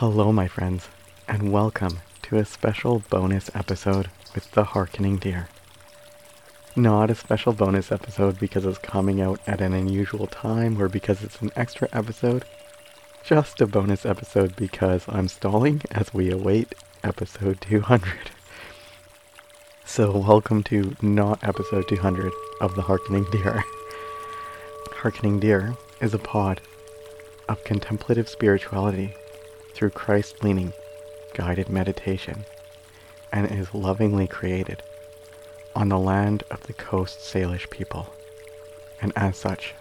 Hello, my friends, and welcome to a special bonus episode with the Harkening Deer. Not a special bonus episode because it's coming out at an unusual time or because it's an extra episode. Just a bonus episode because I'm stalling as we await episode 200. So, welcome to not episode 200 of the Harkening Deer. Harkening Deer is a pod of contemplative spirituality through Christ leaning, guided meditation, and is lovingly created on the land of the Coast Salish people. And as such,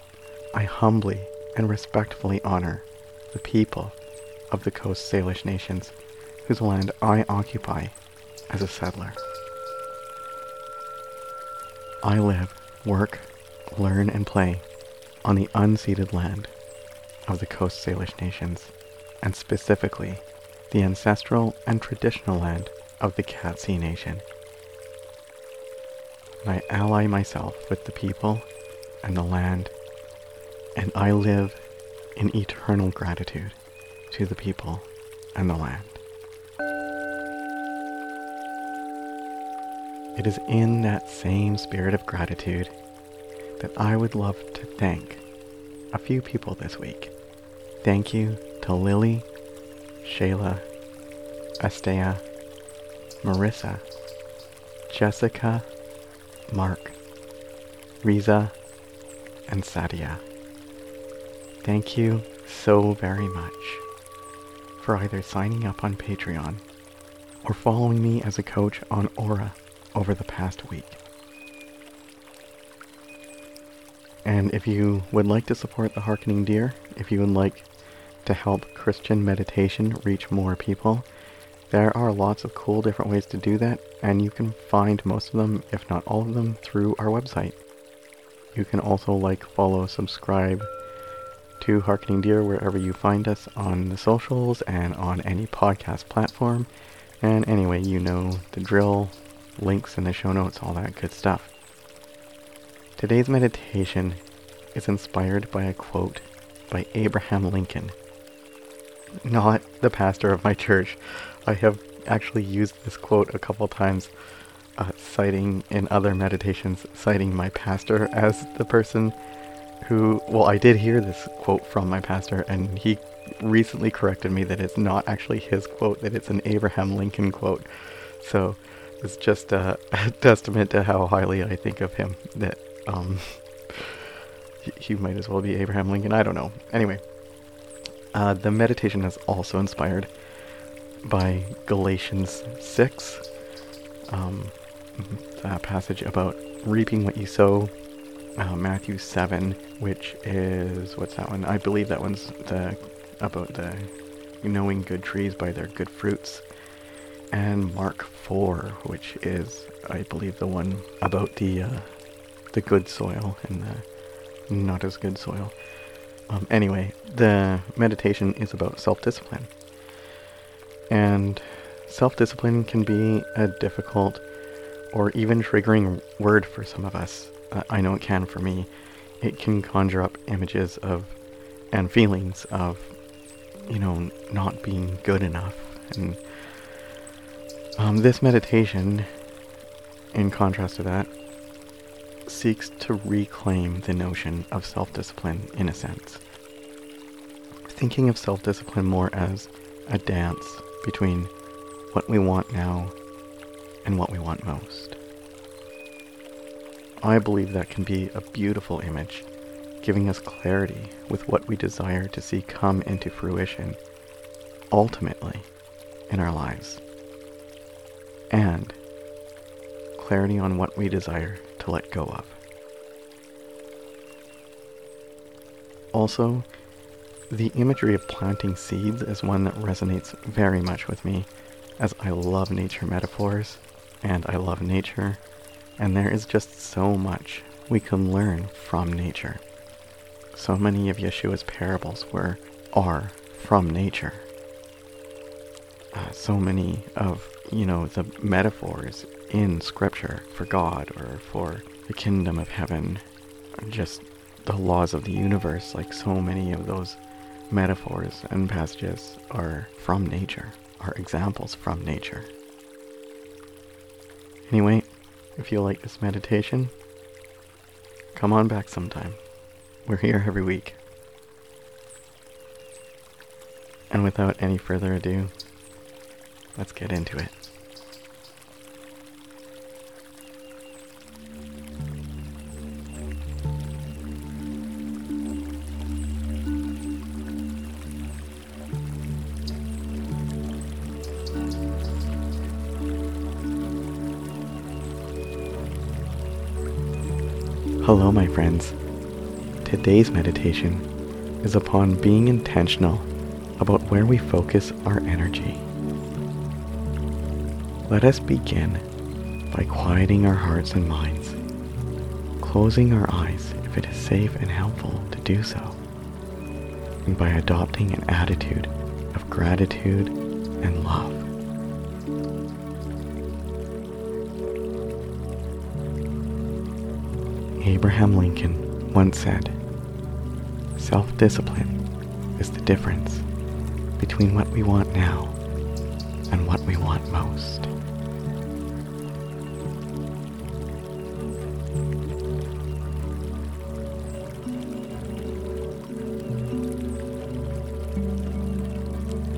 I humbly and respectfully honor the people of the Coast Salish nations whose land I occupy as a settler. I live, work, learn, and play on the unceded land of the Coast Salish nations, and specifically the ancestral and traditional land of the Katzie Nation. And I ally myself with the people and the land, and I live in eternal gratitude to the people and the land. It is in that same spirit of gratitude that I would love to thank a few people this week. Thank you to Lily, Shayla, Estea, Marissa, Jessica, Mark, Riza, and Sadia. Thank you so very much for either signing up on Patreon or following me as a coach on Aura over the past week. And if you would like to support the Harkening Deer, if you would like to help Christian meditation reach more people, there are lots of cool different ways to do that, and you can find most of them, if not all of them, through our website. You can also like, follow, subscribe to Harkening Deer wherever you find us on the socials and on any podcast platform. And anyway, you know the drill, links in the show notes, all that good stuff. Today's meditation is inspired by a quote by Abraham Lincoln. Not the pastor of my church. I have actually used this quote a couple times, uh, citing in other meditations, citing my pastor as the person who, well, I did hear this quote from my pastor, and he recently corrected me that it's not actually his quote, that it's an Abraham Lincoln quote. So it's just a, a testament to how highly I think of him that um, he, he might as well be Abraham Lincoln. I don't know. Anyway, uh, the meditation is also inspired by Galatians 6, um, a passage about reaping what you sow. Uh, Matthew 7, which is, what's that one? I believe that one's the about the knowing good trees by their good fruits. And Mark 4, which is, I believe, the one about the uh, the good soil and the not as good soil. Um, anyway, the meditation is about self discipline. And self discipline can be a difficult or even triggering word for some of us. Uh, I know it can for me. It can conjure up images of and feelings of, you know, not being good enough. And um, this meditation, in contrast to that, seeks to reclaim the notion of self discipline in a sense. Thinking of self discipline more as a dance between what we want now and what we want most. I believe that can be a beautiful image, giving us clarity with what we desire to see come into fruition, ultimately, in our lives. And clarity on what we desire let go of. Also, the imagery of planting seeds is one that resonates very much with me, as I love nature metaphors, and I love nature, and there is just so much we can learn from nature. So many of Yeshua's parables were are from nature. Uh, so many of you know the metaphors in Scripture for God or for the kingdom of heaven, just the laws of the universe, like so many of those metaphors and passages are from nature, are examples from nature. Anyway, if you like this meditation, come on back sometime. We're here every week. And without any further ado, let's get into it. Hello, my friends. Today's meditation is upon being intentional about where we focus our energy. Let us begin by quieting our hearts and minds, closing our eyes if it is safe and helpful to do so, and by adopting an attitude of gratitude and love. Abraham Lincoln once said, Self discipline is the difference between what we want now and what we want most.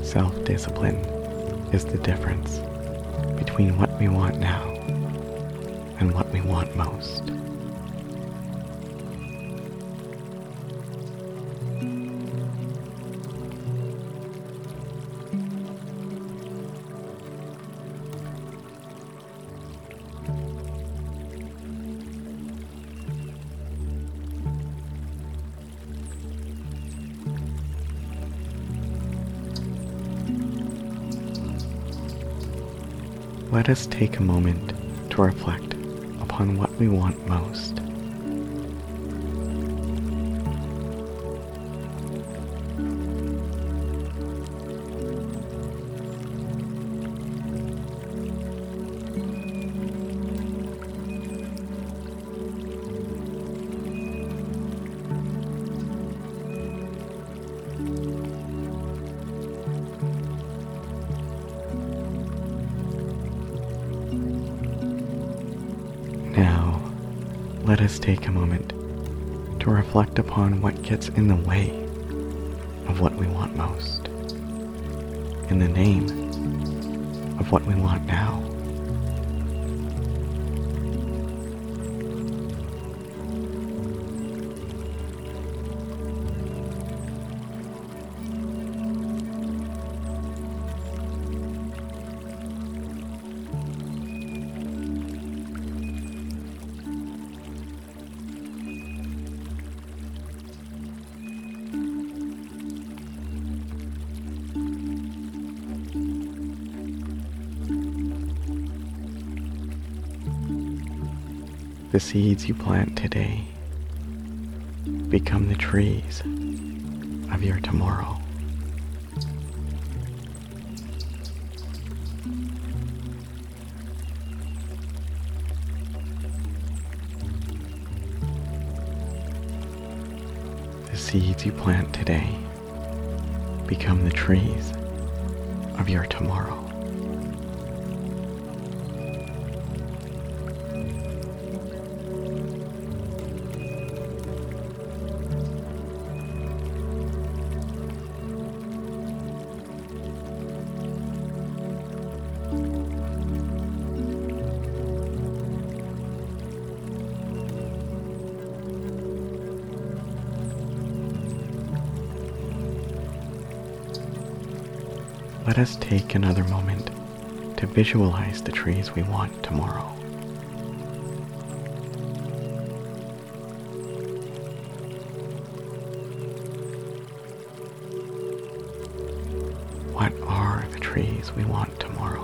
Self discipline is the difference between what we want now and what we want most. Let us take a moment to reflect upon what we want most. Let us take a moment to reflect upon what gets in the way of what we want most, in the name of what we want now. The seeds you plant today become the trees of your tomorrow. The seeds you plant today become the trees of your tomorrow. Let us take another moment to visualize the trees we want tomorrow. What are the trees we want tomorrow?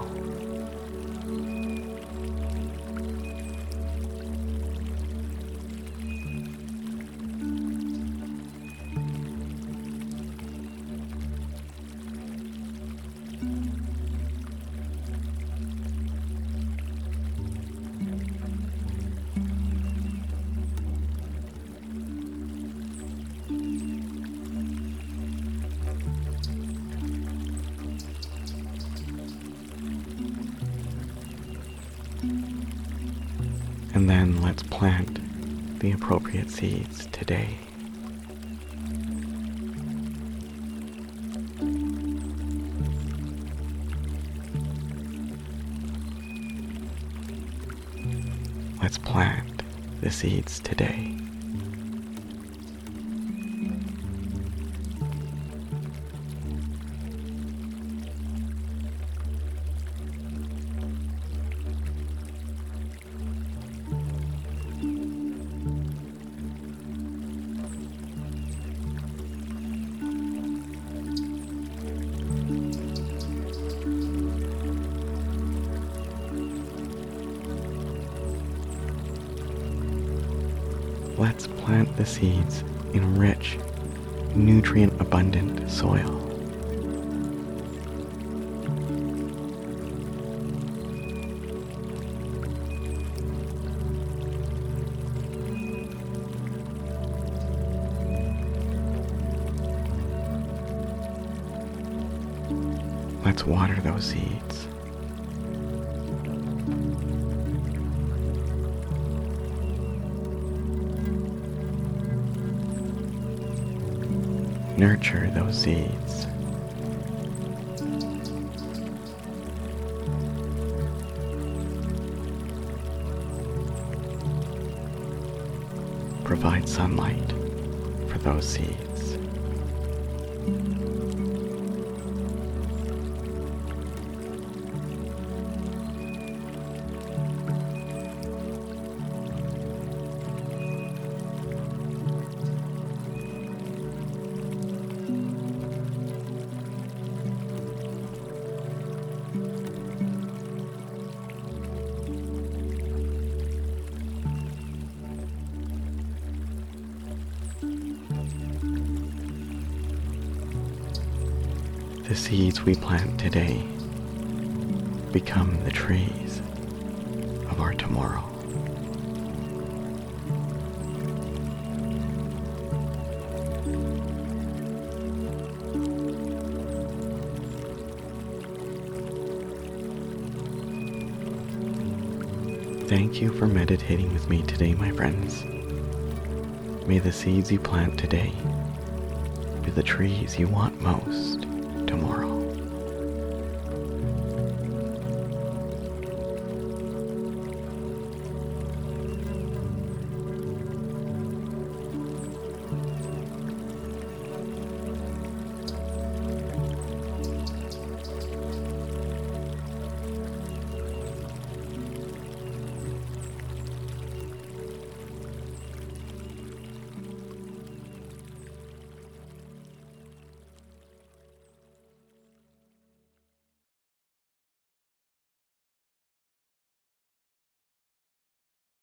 And then let's plant the appropriate seeds today. Let's plant the seeds today. Let's plant the seeds in rich, nutrient abundant soil. Let's water those seeds. Nurture those seeds. Provide sunlight for those seeds. Seeds we plant today become the trees of our tomorrow. Thank you for meditating with me today, my friends. May the seeds you plant today be the trees you want most tomorrow.